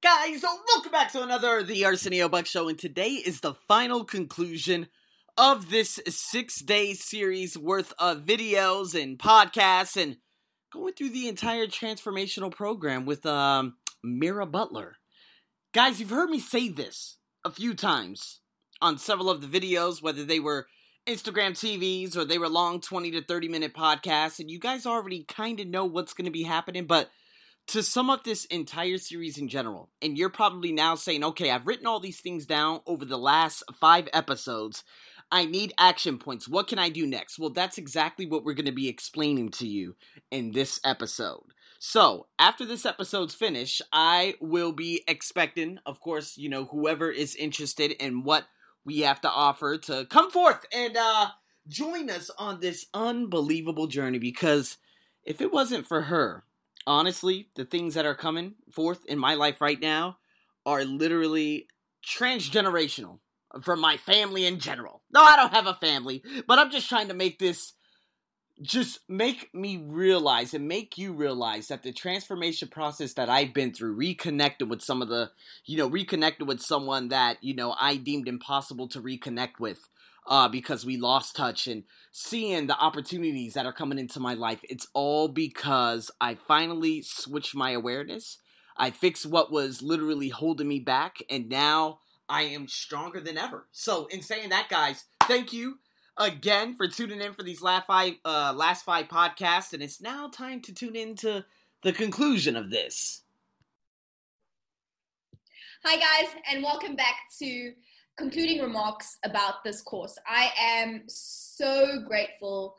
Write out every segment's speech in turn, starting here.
Guys, welcome back to another The Arsenio Buck Show, and today is the final conclusion of this six day series worth of videos and podcasts and going through the entire transformational program with um, Mira Butler. Guys, you've heard me say this a few times on several of the videos, whether they were Instagram TVs or they were long 20 to 30 minute podcasts, and you guys already kind of know what's going to be happening, but to sum up this entire series in general, and you're probably now saying, okay, I've written all these things down over the last five episodes. I need action points. What can I do next? Well, that's exactly what we're going to be explaining to you in this episode. So, after this episode's finished, I will be expecting, of course, you know, whoever is interested in what we have to offer to come forth and uh, join us on this unbelievable journey because if it wasn't for her, honestly, the things that are coming forth in my life right now are literally transgenerational from my family in general. No, I don't have a family, but I'm just trying to make this just make me realize and make you realize that the transformation process that I've been through, reconnecting with some of the, you know, reconnecting with someone that, you know, I deemed impossible to reconnect with uh, because we lost touch and seeing the opportunities that are coming into my life. It's all because I finally switched my awareness. I fixed what was literally holding me back, and now I am stronger than ever. So, in saying that, guys, thank you again for tuning in for these last five uh, last five podcasts, and it's now time to tune into the conclusion of this. Hi, guys, and welcome back to concluding remarks about this course. I am so grateful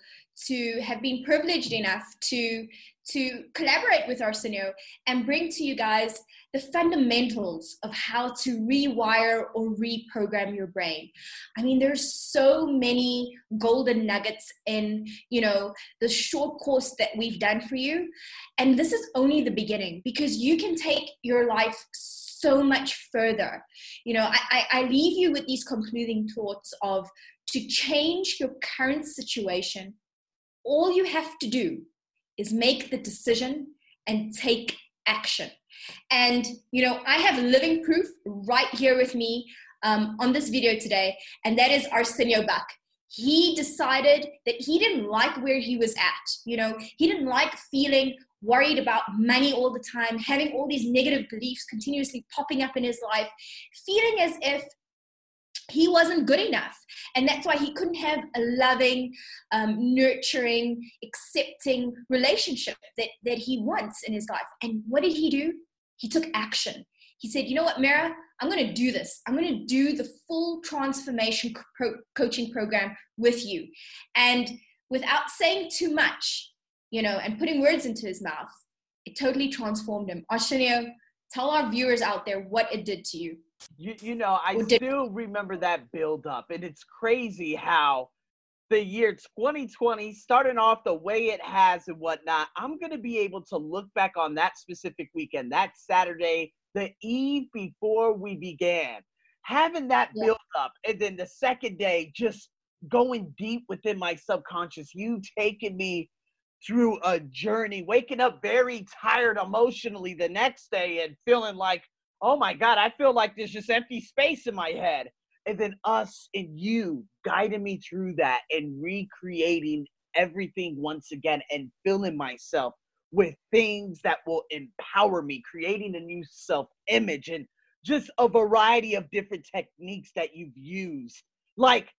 to have been privileged enough to to collaborate with Arsenio and bring to you guys the fundamentals of how to rewire or reprogram your brain. I mean, there's so many golden nuggets in, you know, the short course that we've done for you. And this is only the beginning because you can take your life so much further. You know, I, I leave you with these concluding thoughts of to change your current situation, all you have to do is make the decision and take action. And, you know, I have living proof right here with me um, on this video today, and that is Arsenio Buck. He decided that he didn't like where he was at. You know, he didn't like feeling worried about money all the time, having all these negative beliefs continuously popping up in his life, feeling as if he wasn't good enough. And that's why he couldn't have a loving, um, nurturing, accepting relationship that, that he wants in his life. And what did he do? He took action. He said, You know what, Mira? I'm going to do this. I'm going to do the full transformation co- coaching program with you. And without saying too much, you know, and putting words into his mouth, it totally transformed him. Arsenio, tell our viewers out there what it did to you. You, you know, I still remember that build up, and it's crazy how the year 2020 starting off the way it has and whatnot. I'm going to be able to look back on that specific weekend, that Saturday, the eve before we began, having that yeah. build up, and then the second day, just going deep within my subconscious, you taking me through a journey, waking up very tired emotionally the next day and feeling like, oh my God, I feel like there's just empty space in my head. And then us and you guiding me through that and recreating everything once again and filling myself with things that will empower me, creating a new self image and just a variety of different techniques that you've used. Like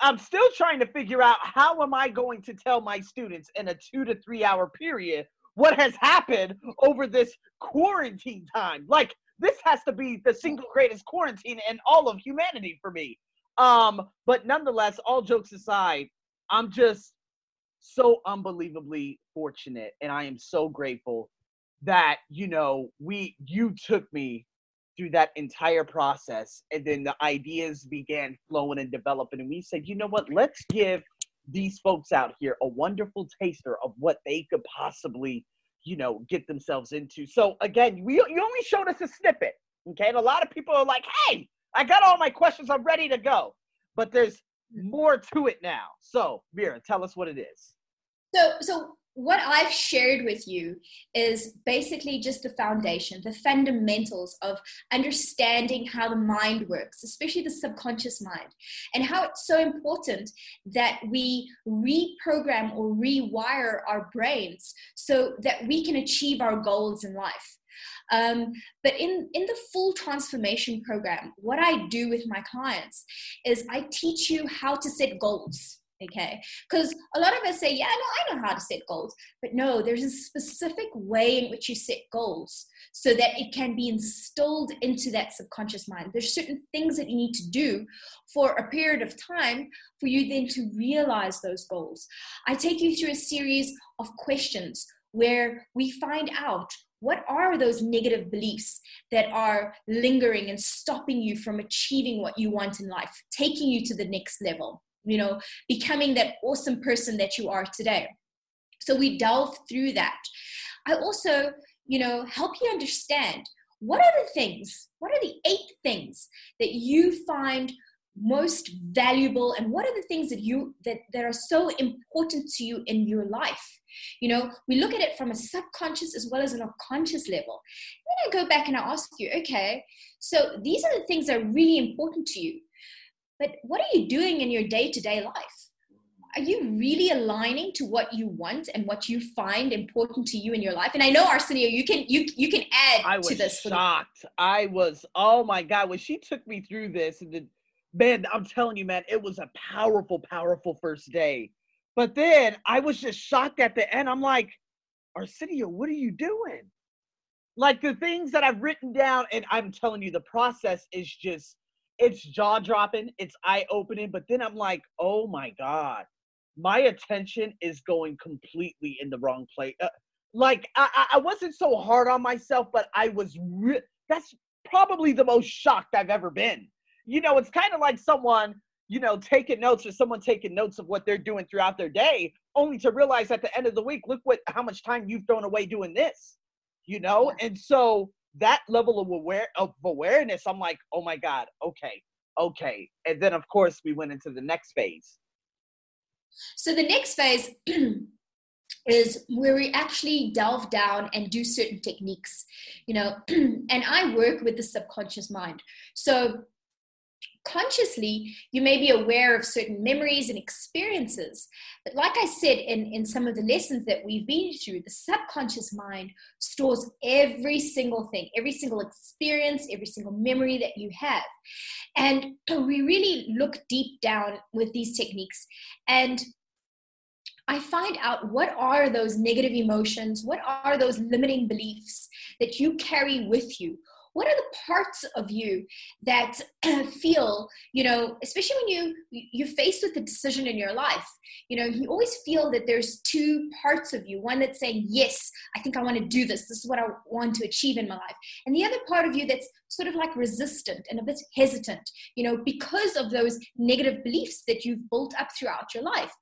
I'm still trying to figure out how am I going to tell my students in a two to three hour period what has happened over this quarantine time. Like this has to be the single greatest quarantine in all of humanity for me. Um, but nonetheless, all jokes aside, I'm just so unbelievably fortunate and I am so grateful that you know we you took me through that entire process. And then the ideas began flowing and developing. And we said, you know what? Let's give these folks out here a wonderful taster of what they could possibly, you know, get themselves into. So again, we you only showed us a snippet. Okay. And a lot of people are like, hey, I got all my questions. I'm ready to go. But there's more to it now. So, Mira, tell us what it is. So, so what I've shared with you is basically just the foundation, the fundamentals of understanding how the mind works, especially the subconscious mind, and how it's so important that we reprogram or rewire our brains so that we can achieve our goals in life. Um, but in, in the full transformation program, what I do with my clients is I teach you how to set goals okay? Because a lot of us say yeah no i know how to set goals. But no there's a specific way in which you set goals so that it can be instilled into that subconscious mind. There's certain things that you need to do for a period of time for you then to realize those goals. I take you through a series of questions where we find out what are those negative beliefs that are lingering and stopping you from achieving what you want in life taking you to the next level you know, becoming that awesome person that you are today. So we delve through that. I also, you know, help you understand what are the things, what are the eight things that you find most valuable and what are the things that you that, that are so important to you in your life you know we look at it from a subconscious as well as an conscious level then i go back and i ask you okay so these are the things that are really important to you but what are you doing in your day to day life? Are you really aligning to what you want and what you find important to you in your life? And I know Arsenio, you can you you can add I was to this. Shocked. I was oh my god when she took me through this and the man, I'm telling you, man, it was a powerful, powerful first day. But then I was just shocked at the end. I'm like, Arsenio, what are you doing? Like the things that I've written down, and I'm telling you, the process is just it's jaw dropping, it's eye opening, but then I'm like, oh my God, my attention is going completely in the wrong place. Uh, like, I, I wasn't so hard on myself, but I was, re- that's probably the most shocked I've ever been. You know, it's kind of like someone, you know, taking notes or someone taking notes of what they're doing throughout their day, only to realize at the end of the week, look what, how much time you've thrown away doing this, you know? And so, that level of aware of awareness, I'm like, oh my God, okay, okay. And then of course we went into the next phase. So the next phase is where we actually delve down and do certain techniques, you know, and I work with the subconscious mind. So consciously you may be aware of certain memories and experiences. But like i said in, in some of the lessons that we've been through the subconscious mind stores every single thing every single experience every single memory that you have. And we really look deep down with these techniques. And I find out what are those negative emotions, what are those limiting beliefs that you carry with you, what are the parts of you that feel you know especially when you you're faced with a decision in your life you know you always feel that there's two parts of you. One that's saying yes i think i want to do this. This is what i want to achieve in my life. And the other part of you that's sort of like resistant and a bit hesitant you know because of those negative beliefs that you've built up throughout your life.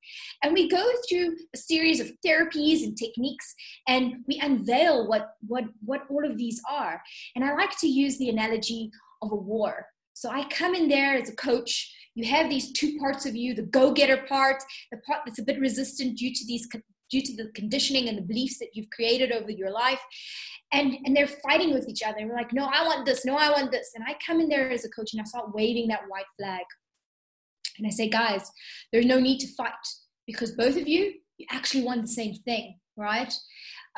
And we go through a series of therapies and techniques and we unveil what what what all of these are. And i like to use the analogy of a war so I come in there as a coach. You have these two parts of you: the go-getter part, the part that's a bit resistant due to these due to the conditioning and the beliefs that you've created over your life. And, and they're fighting with each other. And we're like, no, I want this, no, I want this. And I come in there as a coach and I start waving that white flag. And I say, guys, there's no need to fight because both of you, you actually want the same thing, right?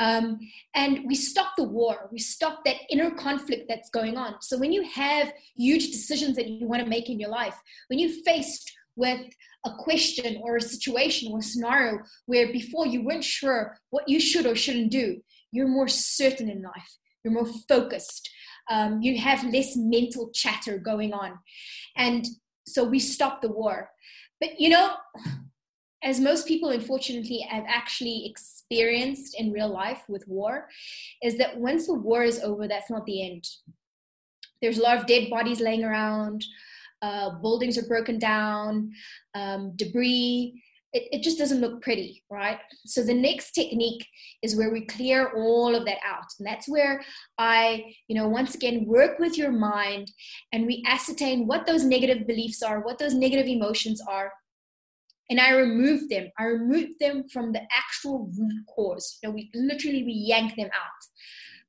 Um, and we stop the war, we stop that inner conflict that's going on. So when you have huge decisions that you want to make in your life, when you're faced with a question or a situation or a scenario where before you weren't sure what you should or shouldn't do, you're more certain in life, you're more focused, um, you have less mental chatter going on. And so we stop the war. But you know, as most people unfortunately have actually experienced in real life with war is that once the war is over that's not the end. There's a lot of dead bodies laying around uh, buildings are broken down um, debris. It, it just doesn't look pretty right? So the next technique is where we clear all of that out. And that's where i you know once again work with your mind and we ascertain what those negative beliefs are what those negative emotions are and I removed them. I removed them from the actual root cause. You know, we literally we yank them out.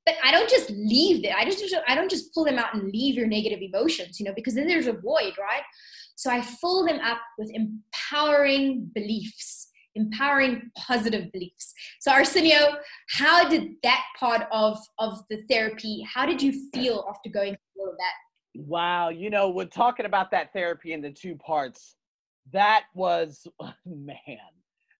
But I don't just leave them. I just I don't just pull them out and leave your negative emotions, you know, because then there's a void, right? So I fill them up with empowering beliefs, empowering positive beliefs. So Arsenio, how did that part of of the therapy? How did you feel after going through all of that? Wow, you know, we're talking about that therapy in the two parts that was man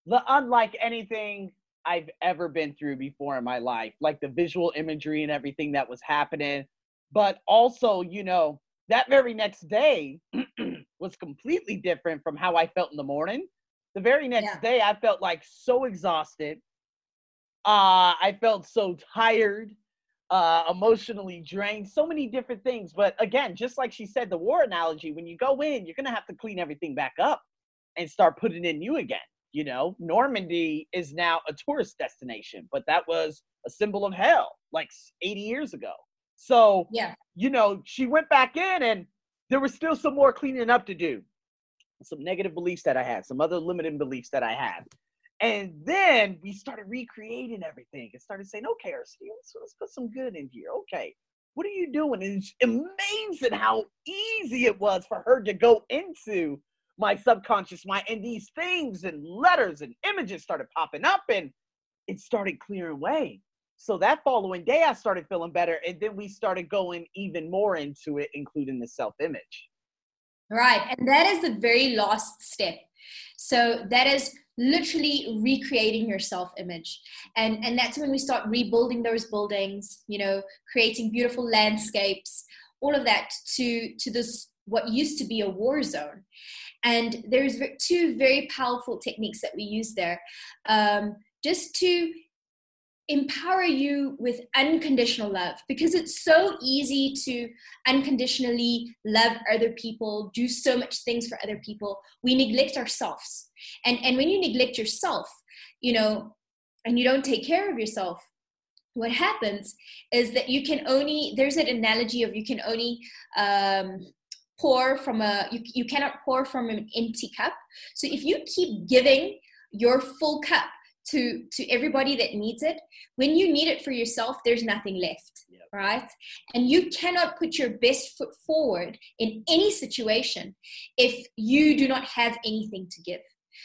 the unlike anything I've ever been through before in my life, like the visual imagery and everything that was happening. But also, you know, that very next day was completely different from how I felt in the morning. The very next yeah. day, I felt like so exhausted. Uh, I felt so tired, uh, emotionally drained, so many different things. But again, just like she said, the war analogy, when you go in, you're going to have to clean everything back up and start putting in new again. You know, Normandy is now a tourist destination, but that was a symbol of hell like 80 years ago. So, yeah, you know, she went back in and there was still some more cleaning up to do. Some negative beliefs that I had, some other limiting beliefs that I had. And then we started recreating everything and started saying, okay, let's, let's put some good in here. Okay, what are you doing? And it's amazing how easy it was for her to go into my subconscious mind and these things and letters and images started popping up and it started clearing away so that following day i started feeling better and then we started going even more into it including the self-image right and that is the very last step so that is literally recreating your self image and and that's when we start rebuilding those buildings you know creating beautiful landscapes all of that to to this what used to be a war zone. And there's two very powerful techniques that we use there um, just to empower you with unconditional love because it's so easy to unconditionally love other people do so much things for other people. We neglect ourselves. And and when you neglect yourself you know and you don't take care of yourself what happens is that you can only there's an analogy of you can only um, pour from a you, you cannot pour from an empty cup. So if you keep giving your full cup to to everybody that needs it when you need it for yourself there's nothing left yep. right and you cannot put your best foot forward in any situation if you do not have anything to give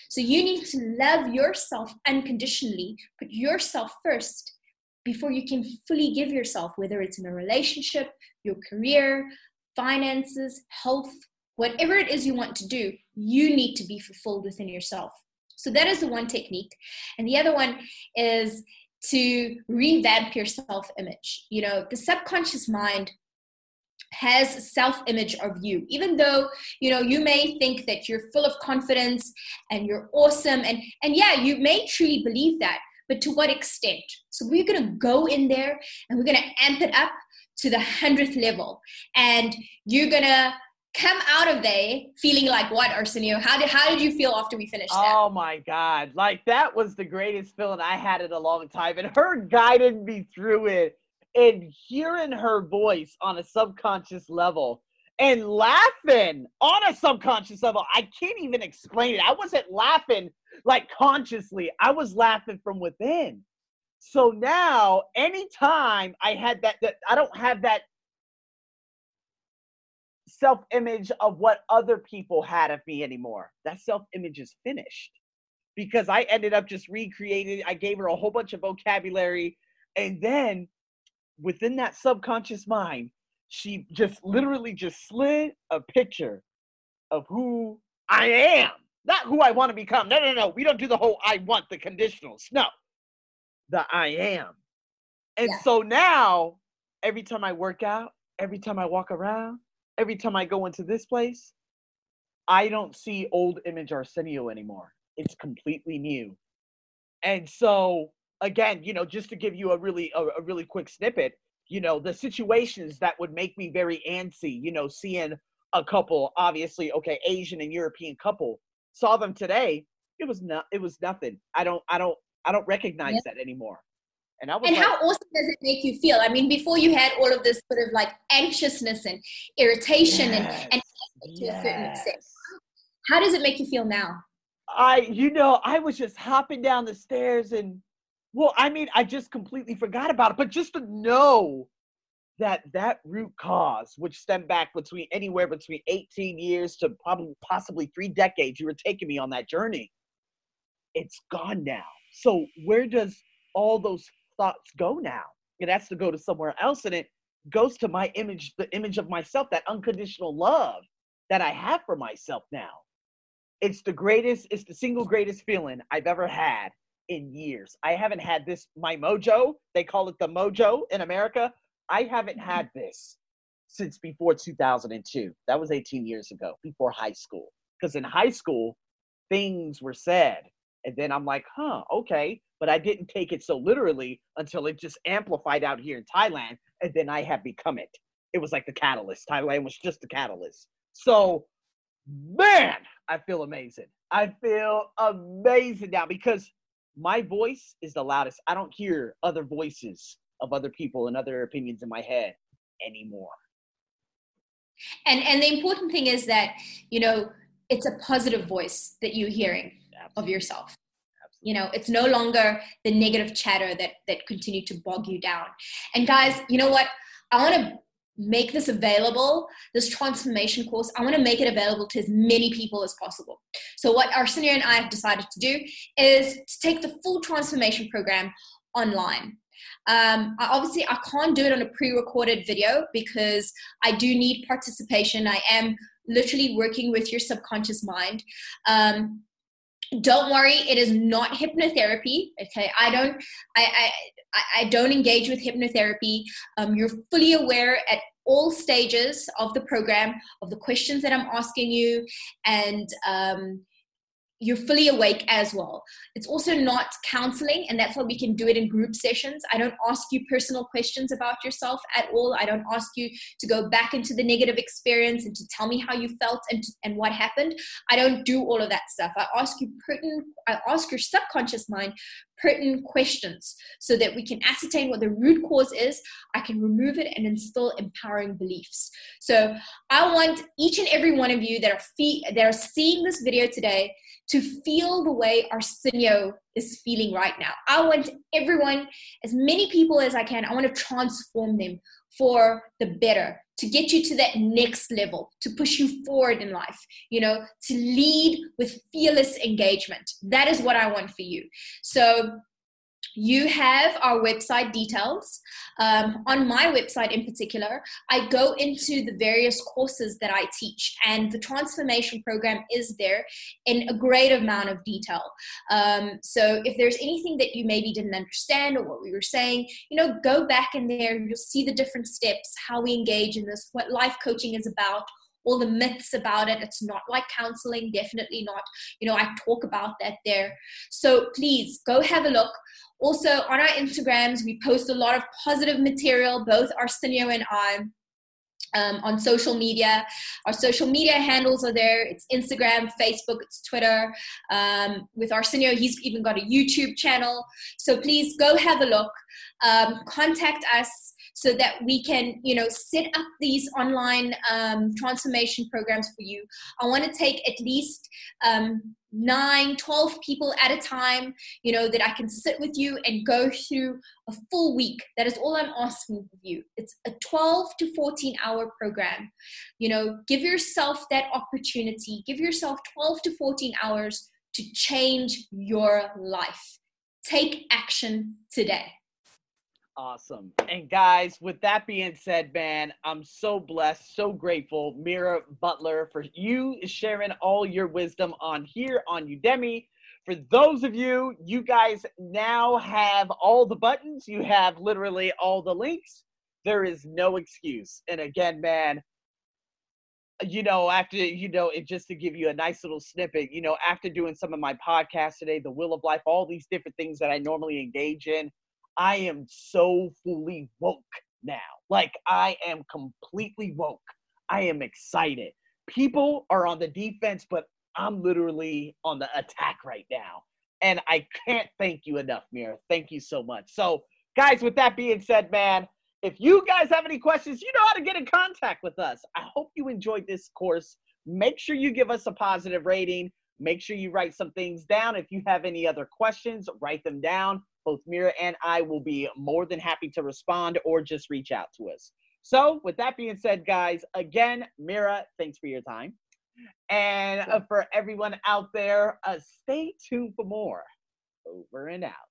so you need to love yourself unconditionally put yourself first before you can fully give yourself whether it's in a relationship your career finances, health, whatever it is you want to do, you need to be fulfilled within yourself. So that is the one technique. And the other one is to revamp your self image. You know, the subconscious mind has self image of you even though you know you may think that you're full of confidence and you're awesome and and yeah you may truly believe that but to what extent so we're going to go in there and we're going to amp it up to the hundredth level and you're gonna come out of there feeling like what arsenio? How did how did you feel after we finished that? oh my god. Like that was the greatest feeling i had in a long time and her guided me through it and hearing her voice on a subconscious level and laughing on a subconscious level. I can't even explain it. I wasn't laughing like consciously. I was laughing from within. So now, anytime I had that, that I don't have that self image of what other people had of me anymore. That self image is finished because I ended up just recreating. I gave her a whole bunch of vocabulary. And then within that subconscious mind, she just literally just slid a picture of who I am, not who I want to become. No, no, no. We don't do the whole I want the conditionals. No, the I am. And yeah. so now, every time I work out, every time I walk around, every time I go into this place, I don't see old image Arsenio anymore. It's completely new. And so again, you know, just to give you a really a, a really quick snippet, you know, the situations that would make me very antsy, you know, seeing a couple, obviously, okay, Asian and European couple, saw them today, it was not it was nothing. I don't I don't I don't recognize yep. that anymore. And, I was and like, how awesome does it make you feel? I mean, before you had all of this sort of like anxiousness and irritation yes, and, and to yes. a certain extent. How does it make you feel now? I, you know, I was just hopping down the stairs and, well, I mean, I just completely forgot about it. But just to know that that root cause, which stemmed back between anywhere between 18 years to probably possibly three decades, you were taking me on that journey. It's gone now. So where does all those thoughts go now? It has to go to somewhere else, and it goes to my image, the image of myself, that unconditional love that I have for myself now. It's the greatest, it's the single greatest feeling I've ever had in years. I haven't had this, my mojo, they call it the mojo in America. I haven't had this since before 2002. That was 18 years ago, before high school. Because in high school, things were said. And then I'm like, huh, okay. But I didn't take it so literally until it just amplified out here in Thailand. And then I have become it. It was like the catalyst. Thailand was just the catalyst. So, man, I feel amazing. I feel amazing now because my voice is the loudest. I don't hear other voices of other people and other opinions in my head anymore. And and the important thing is that, you know, it's a positive voice that you're hearing Absolutely. of yourself. You know, it's no longer the negative chatter that that continue to bog you down. And guys, you know what? I want to make this available, this transformation course, I want to make it available to as many people as possible. So, what Arsenio and I have decided to do is to take the full transformation program online. Um, I, obviously, I can't do it on a pre recorded video because I do need participation. I am literally working with your subconscious mind. Um, don't worry it is not hypnotherapy okay? I don't i i, I don't engage with hypnotherapy. Um, you're fully aware at all stages of the program of the questions that i'm asking you and um, you're fully awake as well. It's also not counseling, and that's why we can do it in group sessions. I don't ask you personal questions about yourself at all. I don't ask you to go back into the negative experience and to tell me how you felt and, and what happened. I don't do all of that stuff. I ask you pertinent, I ask your subconscious mind pertinent questions so that we can ascertain what the root cause is. I can remove it and instill empowering beliefs. So I want each and every one of you that are that are seeing this video today to feel the way Arsenio is feeling right now. I want everyone, as many people as I can, I want to transform them for the better, to get you to that next level, to push you forward in life, you know, to lead with fearless engagement. That is what I want for you. So you have our website details. Um, on my website in particular, I go into the various courses that I teach, and the transformation program is there in a great amount of detail. Um, so if there's anything that you maybe didn't understand or what we were saying, you know, go back in there, you'll see the different steps, how we engage in this, what life coaching is about all the myths about it. It's not like counseling, definitely not. You know, I talk about that there. So please go have a look. Also, on our Instagrams, we post a lot of positive material, both Arsenio and I. Um, on social media. Our social media handles are there. It's Instagram, Facebook, it's Twitter. Um, with Arsenio, he's even got a YouTube channel. So please go have a look. Um, contact us so that we can you know set up these online um, transformation programs for you i want to take at least 9 12 people at a time you know that i can sit with you and go through a full week. That is all i'm asking of you. It's a 12 to 14 hour program. You know give yourself that opportunity. Give yourself 12 to 14 hours to change your life. Take action today Awesome. And guys, with that being said, man, I'm so blessed, so grateful, Mira Butler, for you sharing all your wisdom on here on Udemy. For those of you, you guys now have all the buttons, you have literally all the links. There is no excuse. And again, man, you know, after, you know, it just to give you a nice little snippet, you know, after doing some of my podcasts today, The Will of Life, all these different things that I normally engage in, I am so fully woke now. Like I am completely woke. I am excited. People are on the defense, but I'm literally on the attack right now. And I can't thank you enough, Mira. Thank you so much. So, guys, with that being said, man, if you guys have any questions, you know how to get in contact with us. I hope you enjoyed this course. Make sure you give us a positive rating. make sure you write some things down. If you have any other questions, write them down. Both Mira and I will be more than happy to respond or just reach out to us. So, with that being said, guys, again, Mira, thanks for your time. And uh, for everyone out there, uh, stay tuned for more. Over and out.